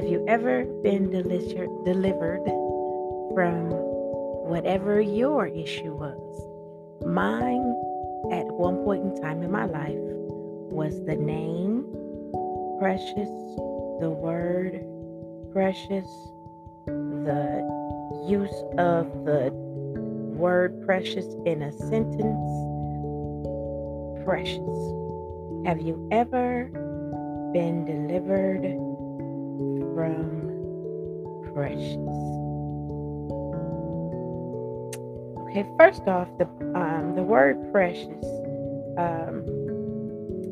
Have you ever been deli- delivered from whatever your issue was? Mine, at one point in time in my life, was the name precious, the word precious, the use of the word precious in a sentence precious. Have you ever been delivered from precious? Okay, first off, the um, the word precious um,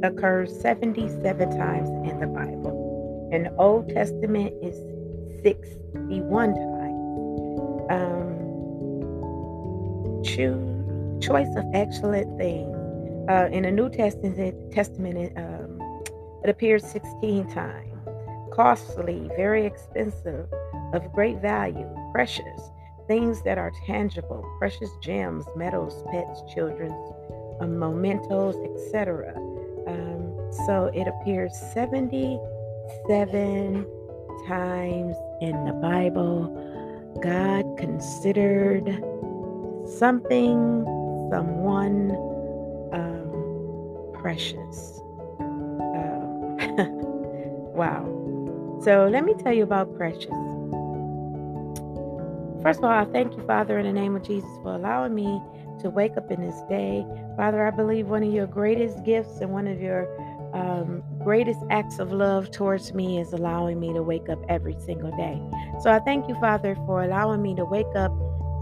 occurs 77 times in the Bible. In the Old Testament is 61 times. Um, choose choice of excellent things. Uh, in the New Testament, Testament um, it appears 16 times. Costly, very expensive, of great value, precious, things that are tangible, precious gems, metals, pets, children's um, mementos, etc. Um, so it appears 77 times in the Bible. God considered something, someone um, precious. Um, wow. So let me tell you about precious. First of all, I thank you, Father, in the name of Jesus, for allowing me to wake up in this day. Father, I believe one of your greatest gifts and one of your um, greatest acts of love towards me is allowing me to wake up every single day. So I thank you, Father, for allowing me to wake up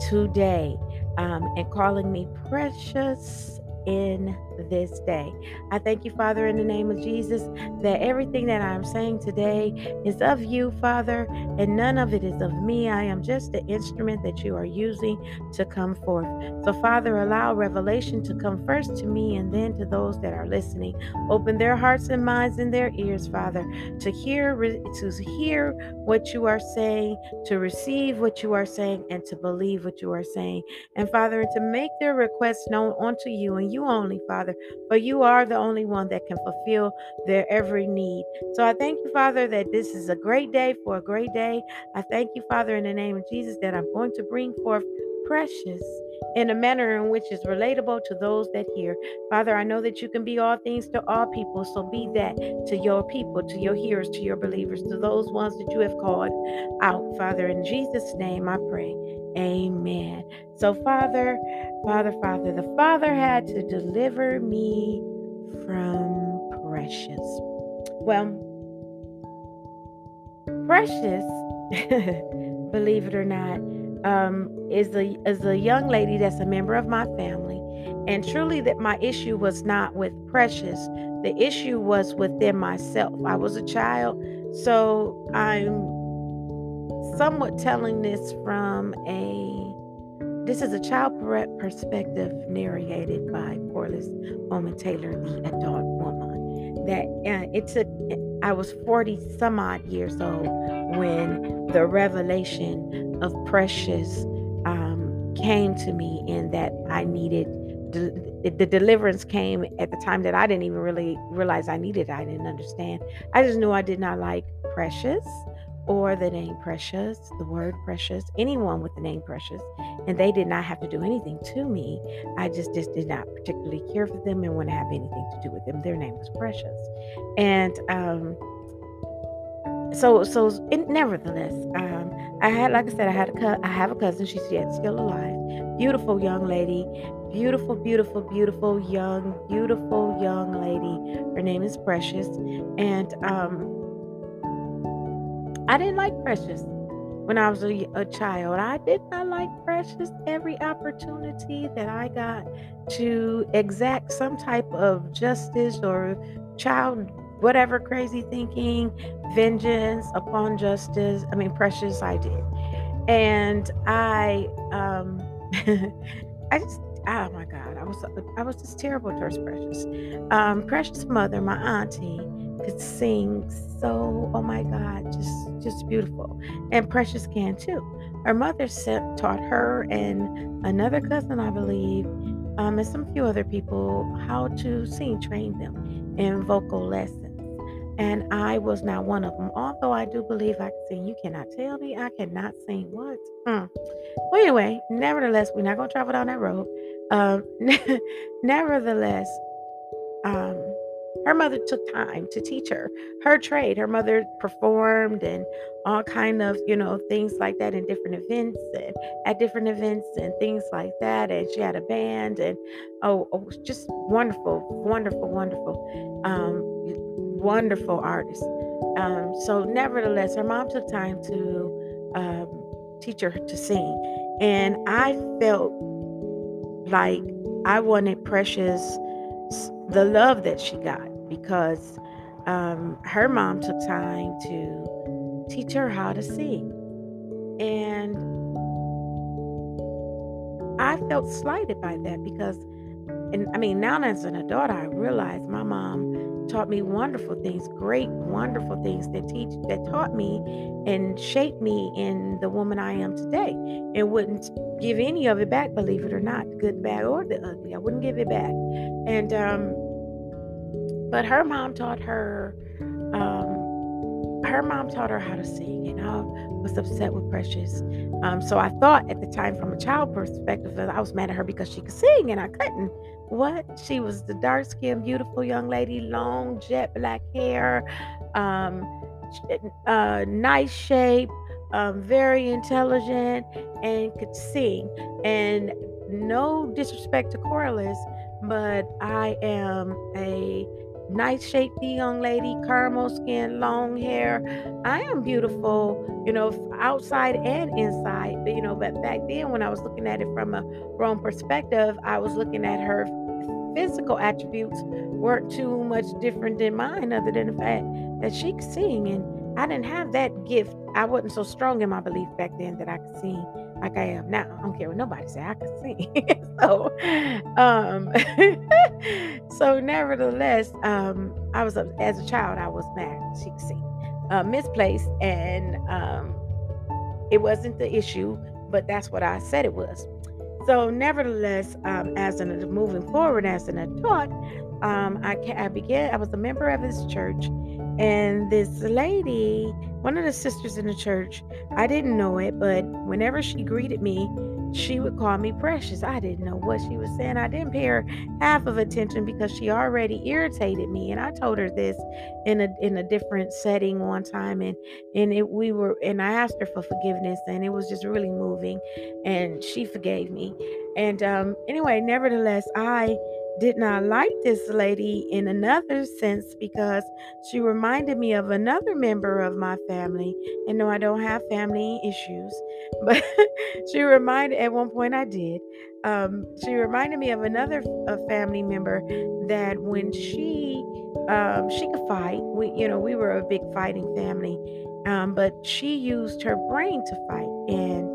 today um, and calling me precious in this day. I thank you, Father, in the name of Jesus, that everything that I'm saying today is of you, Father, and none of it is of me. I am just the instrument that you are using to come forth. So, Father, allow revelation to come first to me and then to those that are listening. Open their hearts and minds and their ears, Father, to hear to hear what you are saying, to receive what you are saying, and to believe what you are saying. And Father, and to make their requests known unto you and you only, Father. Father, for you are the only one that can fulfill their every need. So I thank you, Father, that this is a great day for a great day. I thank you, Father, in the name of Jesus, that I'm going to bring forth precious in a manner in which is relatable to those that hear. Father, I know that you can be all things to all people, so be that to your people, to your hearers, to your believers, to those ones that you have called out. Father, in Jesus' name I pray. Amen. So, Father, Father, Father, the Father had to deliver me from precious. Well, precious, believe it or not, um, is a is a young lady that's a member of my family, and truly that my issue was not with precious. The issue was within myself. I was a child, so I'm somewhat telling this from a this is a child perspective narrated by Corliss Bowman Taylor, the adult woman. That uh, it took, I was 40 some odd years old when the revelation of Precious um, came to me, and that I needed the, the deliverance came at the time that I didn't even really realize I needed. It. I didn't understand. I just knew I did not like Precious or the name Precious, the word Precious, anyone with the name Precious, and they did not have to do anything to me. I just, just did not particularly care for them and want to have anything to do with them. Their name was Precious, and um, so so. It, nevertheless, um, I had, like I said, I had a co- I have a cousin. She's yet still alive. Beautiful young lady, beautiful, beautiful, beautiful young, beautiful young lady. Her name is Precious, and um I didn't like Precious when I was a, a, child. I did not like Precious. Every opportunity that I got to exact some type of justice or child, whatever crazy thinking, vengeance upon justice. I mean, Precious, I did. And I, um, I just, oh my God, I was, I was just terrible towards Precious. Um, Precious' mother, my auntie, could sing so oh my god just just beautiful and precious can too her mother taught her and another cousin i believe um, and some few other people how to sing, train them in vocal lessons. And I was not one of them. Although I do believe I can sing. You cannot tell me I cannot sing. What? Mm. Well, anyway, nevertheless, we're not going to travel down that road. Um, nevertheless, um, her mother took time to teach her her trade her mother performed and all kind of you know things like that in different events and at different events and things like that and she had a band and oh, oh just wonderful wonderful wonderful um wonderful artist um so nevertheless her mom took time to um teach her to sing and i felt like i wanted precious the love that she got because um, her mom took time to teach her how to sing. And I felt slighted by that because, and I mean, now as an adult, I realize my mom taught me wonderful things, great, wonderful things that teach that taught me and shaped me in the woman I am today. And wouldn't give any of it back, believe it or not, good, bad, or the ugly. I wouldn't give it back. And um, but her mom taught her, um, her mom taught her how to sing, and I was upset with Precious. Um, so I thought at the time, from a child perspective, that I was mad at her because she could sing and I couldn't. What? She was the dark skinned, beautiful young lady, long jet black hair, um, uh, nice shape, um, very intelligent, and could sing. And no disrespect to Corliss, but I am a nice shaped young lady, caramel skin, long hair. I am beautiful, you know, outside and inside. But you know, but back then when I was looking at it from a wrong perspective, I was looking at her physical attributes weren't too much different than mine, other than the fact that she could sing and I didn't have that gift. I wasn't so strong in my belief back then that I could sing like I am now. I don't care what nobody say. I can sing. so, um, so nevertheless, um, I was as a child. I was mad. She could sing, uh, misplaced, and um, it wasn't the issue, but that's what I said it was. So, nevertheless, um, as an moving forward as an adult, um, I, I began. I was a member of this church, and this lady, one of the sisters in the church, I didn't know it, but whenever she greeted me, she would call me precious. I didn't know what she was saying. I didn't pay her half of attention because she already irritated me. And I told her this in a in a different setting one time and and it we were and I asked her for forgiveness and it was just really moving and she forgave me. And um anyway, nevertheless, I did not like this lady in another sense because she reminded me of another member of my family. And no, I don't have family issues, but she reminded, at one point I did, um, she reminded me of another a family member that when she, um, she could fight, we, you know, we were a big fighting family, um, but she used her brain to fight. And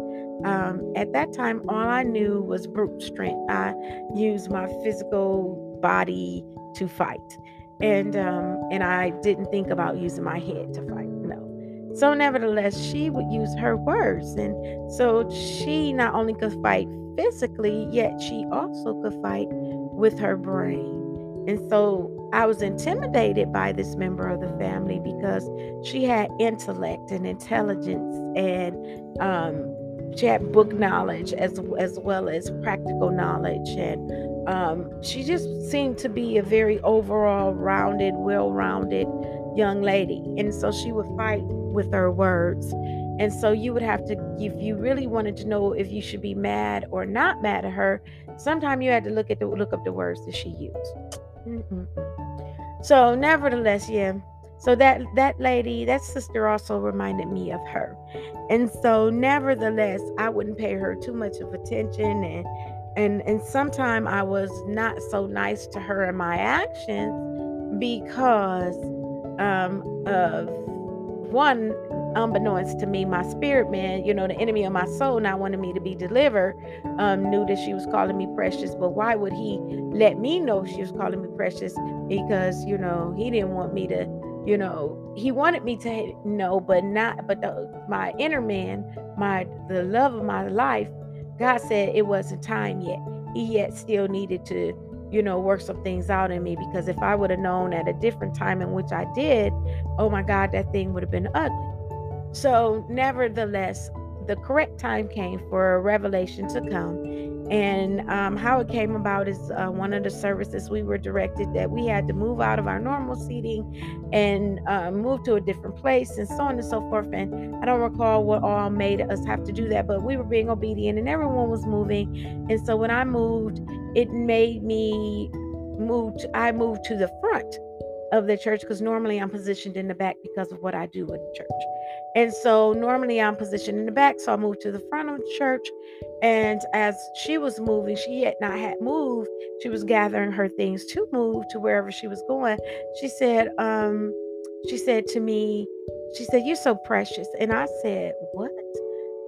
um, at that time, all I knew was brute strength. I used my physical body to fight, and um, and I didn't think about using my head to fight. No. So, nevertheless, she would use her words, and so she not only could fight physically, yet she also could fight with her brain. And so I was intimidated by this member of the family because she had intellect and intelligence and um, she had book knowledge as as well as practical knowledge. And um, she just seemed to be a very overall rounded well-rounded young lady. And so she would fight with her words. And so you would have to if you really wanted to know if you should be mad or not mad at her sometimes you had to look at the look up the words that she used. Mm-mm. so nevertheless yeah so that that lady, that sister also reminded me of her. And so nevertheless, I wouldn't pay her too much of attention and and and sometimes I was not so nice to her in my actions because um of one unbeknownst to me, my spirit man, you know, the enemy of my soul, not wanting me to be delivered, um, knew that she was calling me precious. But why would he let me know she was calling me precious? Because, you know, he didn't want me to you know he wanted me to know but not but the, my inner man my the love of my life god said it wasn't time yet he yet still needed to, you know, work some things out in me because if I would have known at a different time in which I did, oh my God, that thing would have been ugly. So, nevertheless, the correct time came for a revelation to come. And um, how it came about is uh, one of the services we were directed that we had to move out of our normal seating and uh, move to a different place and so on and so forth. And I don't recall what all made us have to do that, but we were being obedient and everyone was moving. And so when I moved, it made me move, to, I moved to the front of the church because normally I'm positioned in the back because of what I do in the church. And so normally I'm positioned in the back, so I moved to the front of the church. And as she was moving, she had not had moved. She was gathering her things to move to wherever she was going. She said, um, she said to me, she said, You're so precious. And I said, What?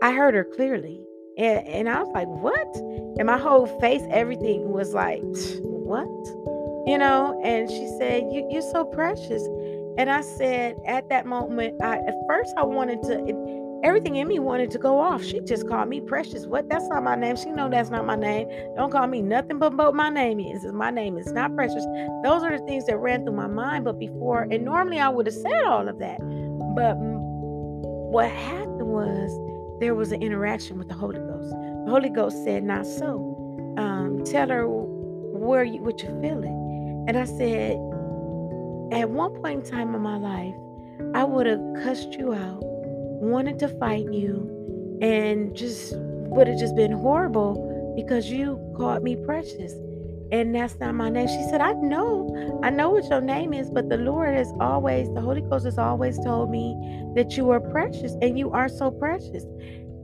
I heard her clearly. And, and I was like, What? And my whole face, everything was like, What? You know? And she said, you, You're so precious. And I said, at that moment, I at first I wanted to it, everything in me wanted to go off. She just called me precious. What? That's not my name. She know that's not my name. Don't call me nothing but what my name is. My name is not precious. Those are the things that ran through my mind. But before, and normally I would have said all of that. But what happened was there was an interaction with the Holy Ghost. The Holy Ghost said, "Not so. Um, tell her where you what you're feeling." And I said, at one point in time in my life, I would have cussed you out, wanted to fight you, and just would have just been horrible because you called me precious. And that's not my name. She said, I know, I know what your name is, but the Lord has always, the Holy Ghost has always told me that you are precious and you are so precious.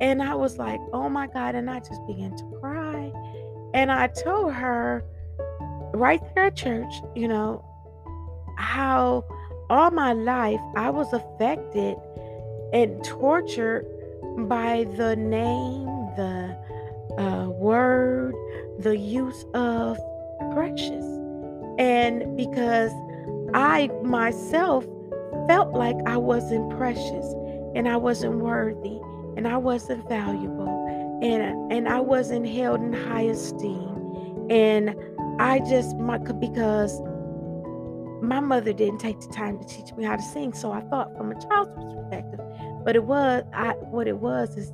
And I was like, oh my God. And I just began to cry. And I told her right there at church, you know, how all my life I was affected and tortured by the name, the uh, word, the use of precious. And because I myself felt like I wasn't precious and I wasn't worthy and I wasn't valuable and and I wasn't held in high esteem and I just because my mother didn't take the time to teach me how to sing so i thought from a child's perspective. But it was i what it was is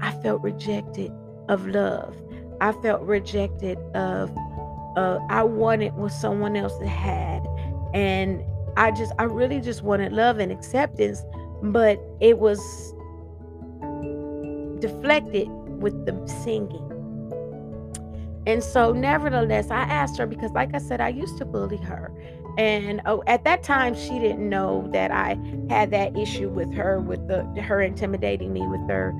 i felt rejected of love. I felt rejected of uh, i wanted what someone else had. And i just i really just wanted love and acceptance but it was deflected with the singing and so, nevertheless, I asked her because, like I said, I used to bully her. And oh, at that time, she didn't know that I had that issue with her, with the her intimidating me with her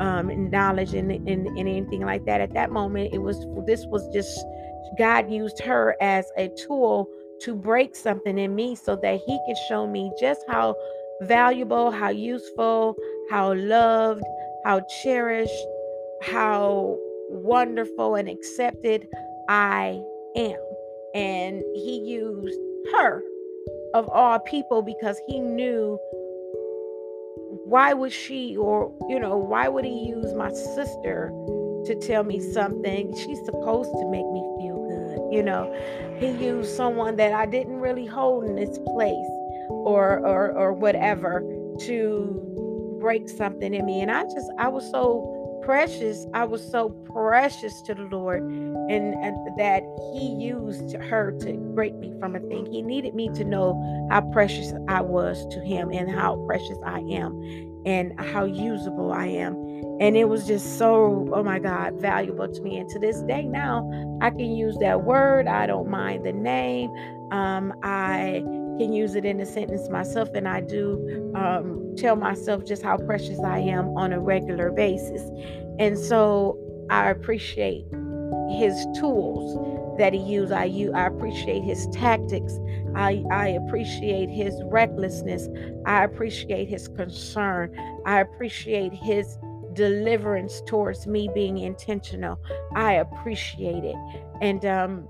um, knowledge and, and, and anything like that. At that moment, it was this was just God used her as a tool to break something in me so that He could show me just how valuable, how useful, how loved, how cherished, how wonderful and accepted I am. And he used her of all people because he knew why would she or you know why would he use my sister to tell me something? She's supposed to make me feel good you know? He used someone that i didn't really hold in this place or or or whatever to break something in me. And i just i was so precious. I was so precious to the Lord, and, and that He used her to break me from a thing. He needed me to know how precious I was to Him, and how precious I am, and how usable I am. And it was just so, oh my God, valuable to me. And to this day now, I can use that word. I don't mind the name. Um, I can use it in a sentence myself, and I do um, tell myself just how precious I am on a regular basis. And so I appreciate his tools that he used. I I appreciate his tactics. I, I appreciate his recklessness. I appreciate his concern. I appreciate his deliverance towards me being intentional. I appreciate it. And um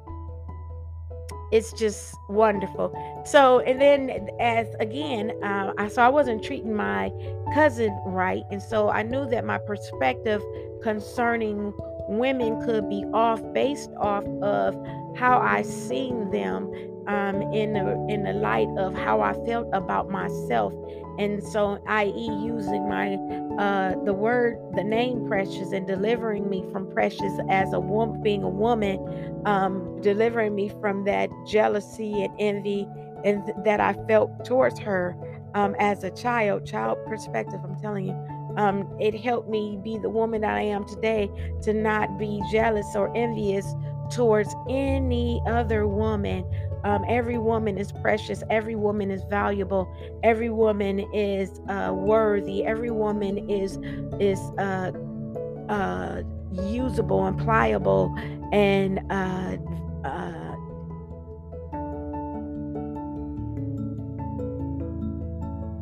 it's just wonderful. So, and then as again, uh, I so I wasn't treating my cousin right, and so I knew that my perspective concerning women could be off based off of how I seen them um, in the in the light of how I felt about myself, and so, i.e., using my uh, the word, the name precious, and delivering me from precious as a woman, being a woman, um, delivering me from that jealousy and envy and th- that I felt towards her um, as a child, child perspective. I'm telling you. Um, it helped me be the woman that I am today to not be jealous or envious towards any other woman um, every woman is precious. Every woman is valuable. Every woman is uh, worthy. Every woman is is uh, uh, usable and pliable and uh, uh,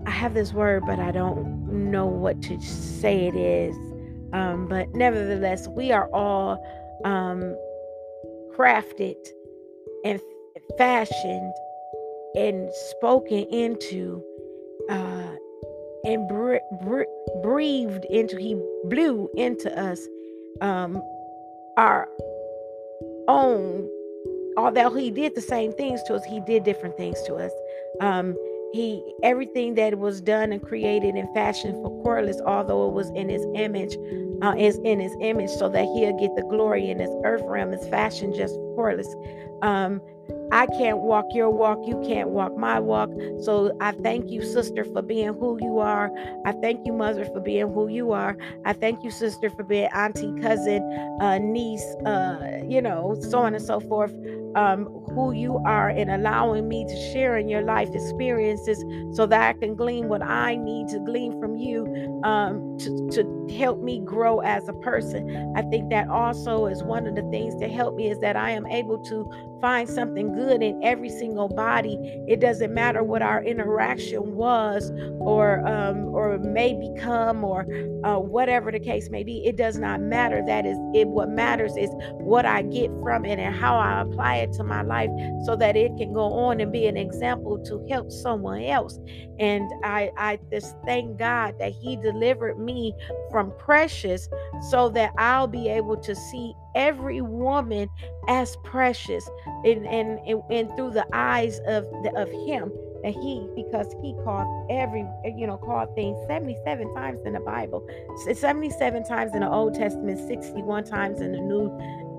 I have this word, but I don't know what to say it is. Um, but nevertheless, we are all um, crafted and fashioned and spoken into uh, and br- br- breathed into, he blew into us um, our own, although he did the same things to us, he did different things to us. Um, he everything that was done and created and fashioned for Corliss, although it was in his image, uh, is in his image, so that he'll get the glory in his earth realm is fashioned just for Corliss. Um, I can't walk your walk. You can't walk my walk. So I thank you, sister, for being who you are. I thank you, mother, for being who you are. I thank you, sister, for being auntie, cousin, uh, niece, uh, you know, so on and so forth. Um, who you are and allowing me to share in your life experiences so that I can glean what I need to glean from you um, to, to help me grow as a person. I think that also is one of the things to help me is that I am able to find something good in every single body. It doesn't matter what our interaction was or um, or may become or uh, whatever the case may be. It does not matter. That is it. What matters is what I get from it and how I apply it to my life so that it can go on and be an example to help someone else. And I I just thank God that He delivered me from precious so that I'll be able to see every woman as precious and and, and, through the eyes of the, of him that he because he called every you know called things 77 times in the bible 77 times in the old testament 61 times in the new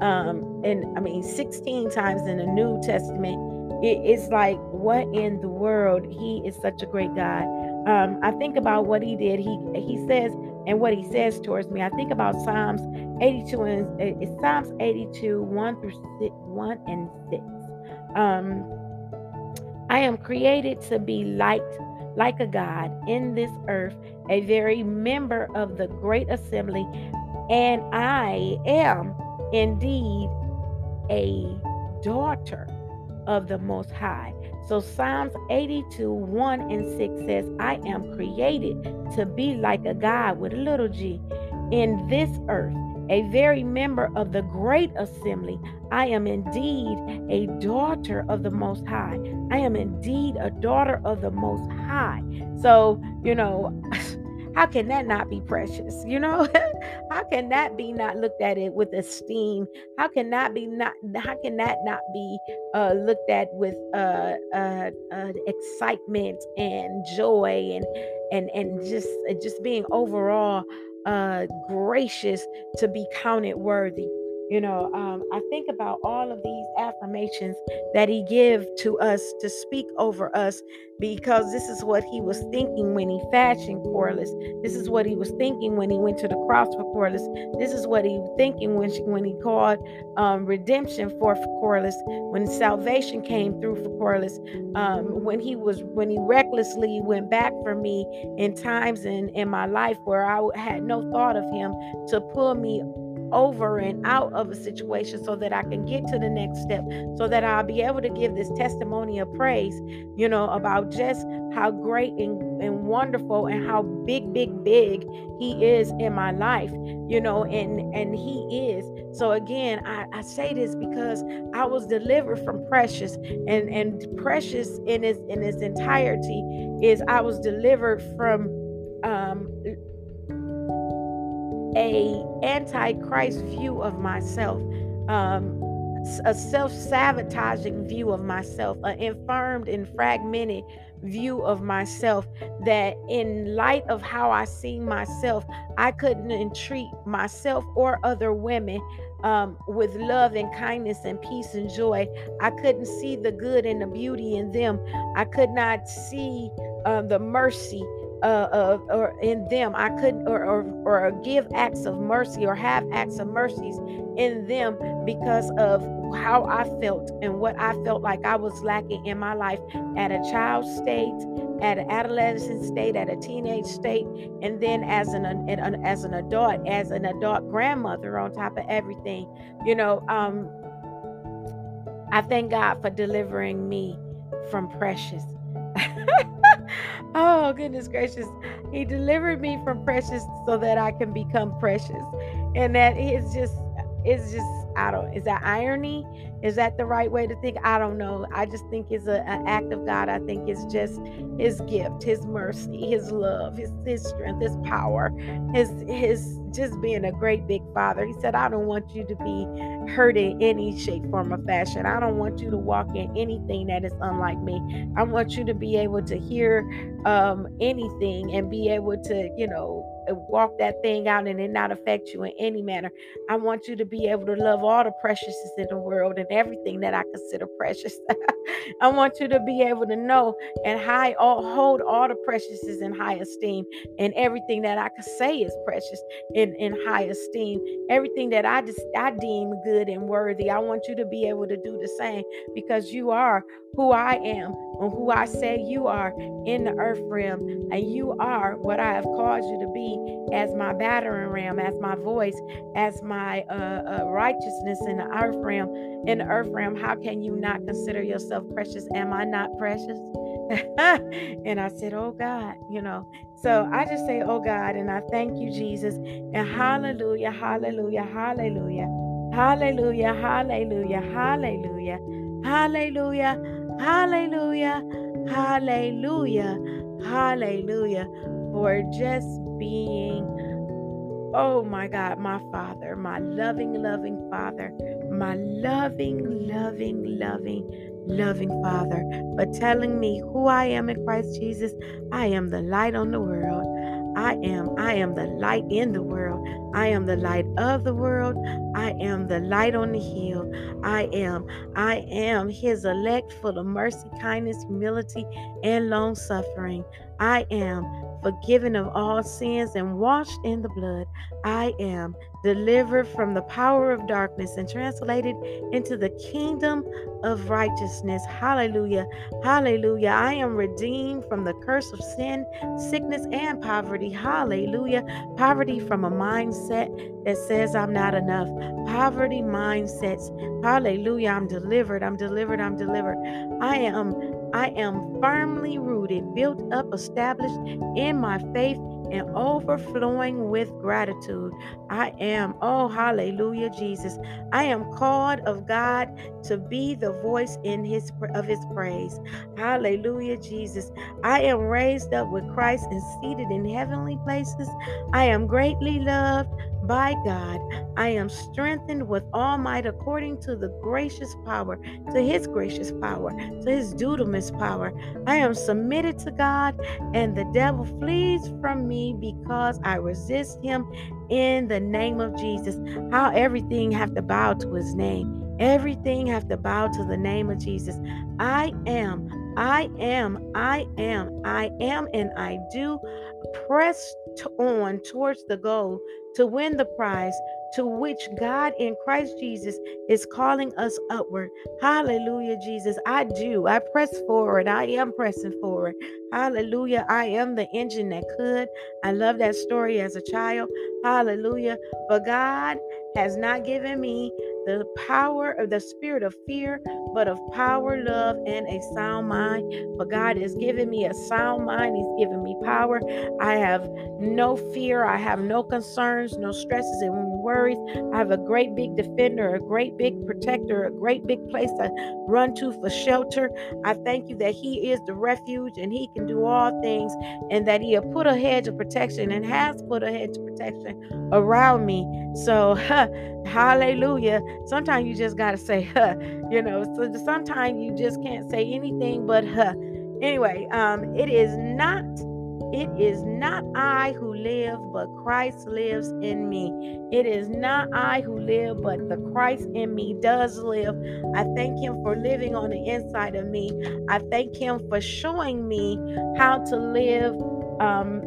um and i mean 16 times in the new testament. It, it's like what in the world? He is such a great god um i think about what he did he he says and what he says towards me. I think about Psalms 82 and eh, it's Psalms 82, 1 through 6, 1 and 6. Um, I am created to be liked like a God in this earth, a very member of the great assembly, and I am indeed a daughter of the Most High. So Psalms 82, 1 and 6 says, I am created to be like a God with a little g in this earth, a very member of the great assembly. I am indeed a daughter of the Most High. I am indeed a daughter of the Most High. So, you know, how can that not be precious? You know, how can that be not looked at it with esteem? How can that be not? How can that not be uh, looked at with uh, uh, uh, excitement and joy and and and just just being overall uh, gracious to be counted worthy? You know, um, I think about all of these affirmations that he give to us to speak over us because this is what he was thinking when he fashioned Corliss. This is what he was thinking when he went to the cross for Corliss. This is what he was thinking when she, when he called um, redemption for, for Corliss, when salvation came through for Corliss, um, when he was when he recklessly went back for me in times in in my life where I had no thought of him to pull me over and out of a situation so that I can get to the next step, so that I'll be able to give this testimony of praise, you know, about just how great and, and wonderful and how big, big, big he is in my life, you know, and and he is. So again, I, I say this because I was delivered from precious and, and precious in its in its entirety is I was delivered from um a antichrist view of myself. Um, a self-sabotaging view of myself, an infirmed and fragmented view of myself that in light of how I see myself, I couldn't entreat myself or other women um, with love and kindness and peace and joy. I couldn't see the good and the beauty in them. I could not see uh, the mercy uh, or in them. I couldn't or, or or give acts of mercy or have acts of mercies in them because of how I felt and what I felt like I was lacking in my life at a child state, at an adolescent state, at a teenage state, and then as an, an as an adult, as an adult grandmother on top of everything. You know, um, I thank God for delivering me from precious. oh goodness gracious he delivered me from precious so that i can become precious and that is just it's just I don't is that irony? Is that the right way to think? I don't know. I just think it's a, an act of God. I think it's just his gift, his mercy, his love, his his strength, his power, his his just being a great big father. He said, I don't want you to be hurt in any shape, form, or fashion. I don't want you to walk in anything that is unlike me. I want you to be able to hear um, anything and be able to, you know, walk that thing out and it not affect you in any manner. I want you to be able to love all the preciousness in the world and everything that I consider precious. I want you to be able to know and high all hold all the preciousness in high esteem and everything that I could say is precious in, in high esteem. Everything that I just I deem good and worthy. I want you to be able to do the same because you are who I am and who I say you are in the earth realm. And you are what I have caused you to be as my battering ram, as my voice, as my uh, uh, righteousness in the earth realm. In the earth realm, how can you not consider yourself precious? Am I not precious? and I said, Oh God, you know. So I just say, Oh God, and I thank you, Jesus. And hallelujah, hallelujah, hallelujah, hallelujah, hallelujah, hallelujah, hallelujah. Hallelujah. Hallelujah. Hallelujah. For just being, oh my God, my Father, my loving, loving Father, my loving, loving, loving, loving Father, but telling me who I am in Christ Jesus. I am the light on the world. I am, I am the light in the world. I am the light of the world. I am the light on the hill. I am, I am his elect full of mercy, kindness, humility, and long suffering. I am forgiven of all sins and washed in the blood. I am delivered from the power of darkness and translated into the kingdom of righteousness. Hallelujah. Hallelujah. I am redeemed from the curse of sin, sickness, and poverty. Hallelujah. Poverty from a mindset that says I'm not enough. Poverty mindsets. Hallelujah. I'm delivered. I'm delivered. I'm delivered. I am I am firmly rooted, built up, established in my faith and overflowing with gratitude. I am, oh, hallelujah, Jesus. I am called of God to be the voice in his of his praise. Hallelujah, Jesus. I am raised up with Christ and seated in heavenly places. I am greatly loved by God. I am strengthened with all might according to the gracious power, to his gracious power, to his dunamis power. I am submitted to God, and the devil flees from me because I resist him in the name of Jesus. How everything have to bow to his name. Everything have to bow to the name of Jesus. I am I am, I am, I am, and I do press on towards the goal to win the prize to which God in Christ Jesus is calling us upward. Hallelujah, Jesus. I do. I press forward. I am pressing forward. Hallelujah. I am the engine that could. I love that story as a child. Hallelujah. But God has not given me the power of the spirit of fear, but of power, love, and a sound mind. For God has given me a sound mind. He's given me power. I have no fear. I have no concerns, no stresses. And worries. I have a great big defender, a great big protector, a great big place to run to for shelter. I thank you that He is the refuge and He can do all things and that He has put a hedge of protection and has put a hedge of protection around me. So, huh, hallelujah. Sometimes you just got to say, huh, you know, so sometimes you just can't say anything but, huh. Anyway, um, it is not it is not I who live, but Christ lives in me. It is not I who live, but the Christ in me does live. I thank Him for living on the inside of me. I thank Him for showing me how to live um,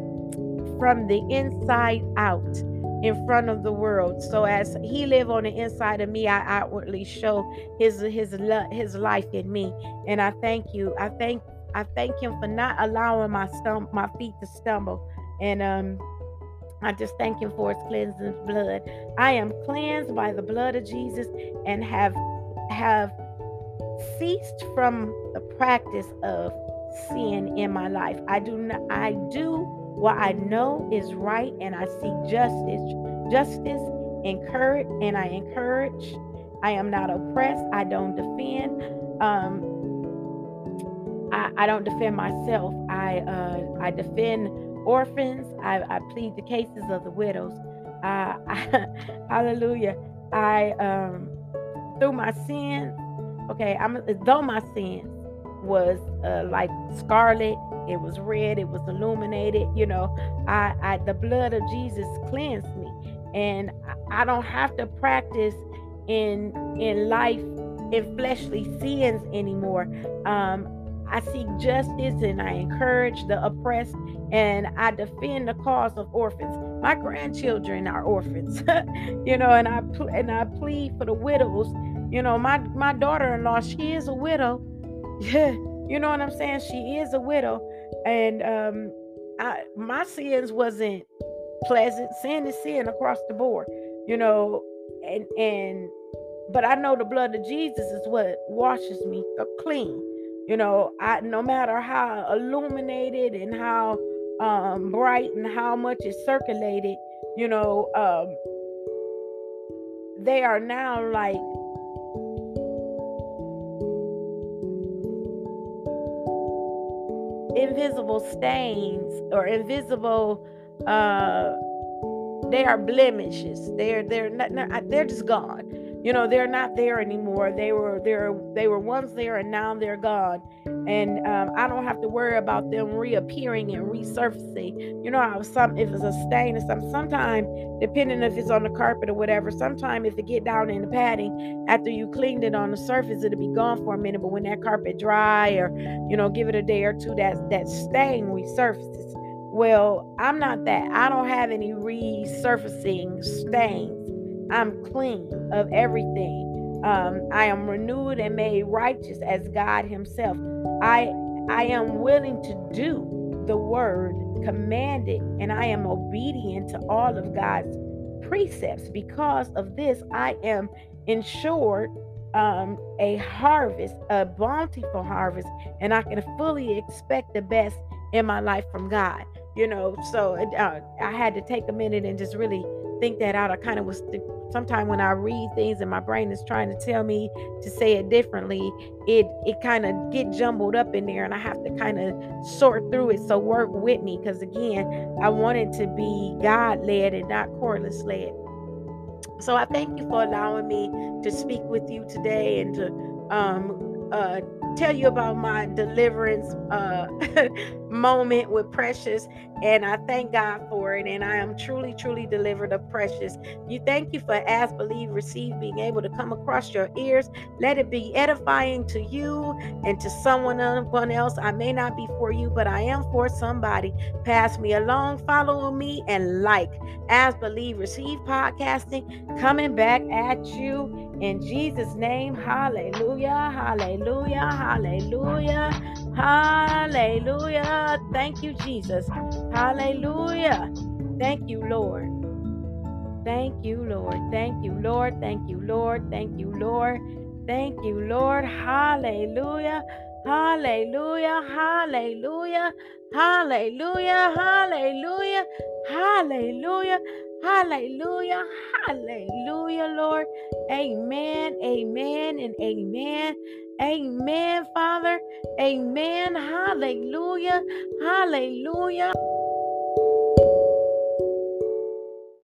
from the inside out in front of the world. So as he live on the inside of me, I outwardly show his his his life in me. And I thank you. I thank I thank him for not allowing my my feet to stumble. And um I just thank him for his cleansing blood. I am cleansed by the blood of Jesus and have have ceased from the practice of sin in my life. I do not I do what I know is right and I seek justice. Justice, encourage, and I encourage. I am not oppressed. I don't defend. Um, I, I don't defend myself. I uh, I defend orphans. I, I plead the cases of the widows. Uh, I, hallelujah. I um, through my sin. Okay, I'm though my sin was uh, like scarlet. It was red. It was illuminated. You know, I, I the blood of Jesus cleansed me, and I, don't have to practice in in life in fleshly sins anymore. Um, I seek justice and I encourage the oppressed and I defend the cause of orphans. My grandchildren are orphans, you know, and I pl- and I plead for the widows. You know, my my daughter-in-law, she is a widow. Yeah, you know what I'm saying? She is a widow, and um, I, my sins wasn't pleasant. Sin is sin across the board, you know, and and but I know the blood of Jesus is what washes me clean you know i no matter how illuminated and how um, bright and how much is circulated you know um, they are now like invisible stains or invisible uh they are blemishes. They're they're not, they're just gone you know they're not there anymore. They were there they were once there and now they're gone. And um, i don't have to worry about them reappearing and resurfacing. You know how some if it's a stain or something sometimes depending if it's on the carpet or whatever sometimes if it get down in the padding after you cleaned it on the surface it'll be gone for a minute. But when that carpet dry or you know give it a day or two that that stain resurfaces. Well i'm not that. I don't have any resurfacing stains I'm clean of everything. Um, I am renewed and made righteous as God Himself. I I am willing to do the word commanded, and I am obedient to all of God's precepts. Because of this, I am ensured um, a harvest, a bountiful harvest, and I can fully expect the best in my life from God. You know, so uh, I had to take a minute and just really think that out. I kind of was sometimes when I read things and my brain is trying to tell me to say it differently, it it kind of get jumbled up in there and I have to kind of sort through it. So work with me because again, I want it to be God led and not Corliss led. So I thank you for allowing me to speak with you today and to um, uh, tell you about my deliverance uh, moment with Precious, and I thank God for it. And I am truly, truly delivered of Precious. You thank you for ask, believe, receive, being able to come across your ears. Let it be edifying to you and to someone else. I may not be for you, but I am for somebody. Pass me along, follow me, and like. Ask, believe, receive podcasting coming back at you in Jesus' name. Hallelujah, hallelujah, hallelujah, hallelujah. Thank you, Jesus. Hallelujah. Thank you, Lord. Thank you, Lord. Thank you, Lord. Thank you, Lord. Thank you, Lord. Thank you, Lord. Hallelujah. Hallelujah. Hallelujah. Hallelujah. Hallelujah. Hallelujah. Hallelujah. Hallelujah, Lord. Amen. Amen and amen. Amen, Father. Amen. Hallelujah. Hallelujah.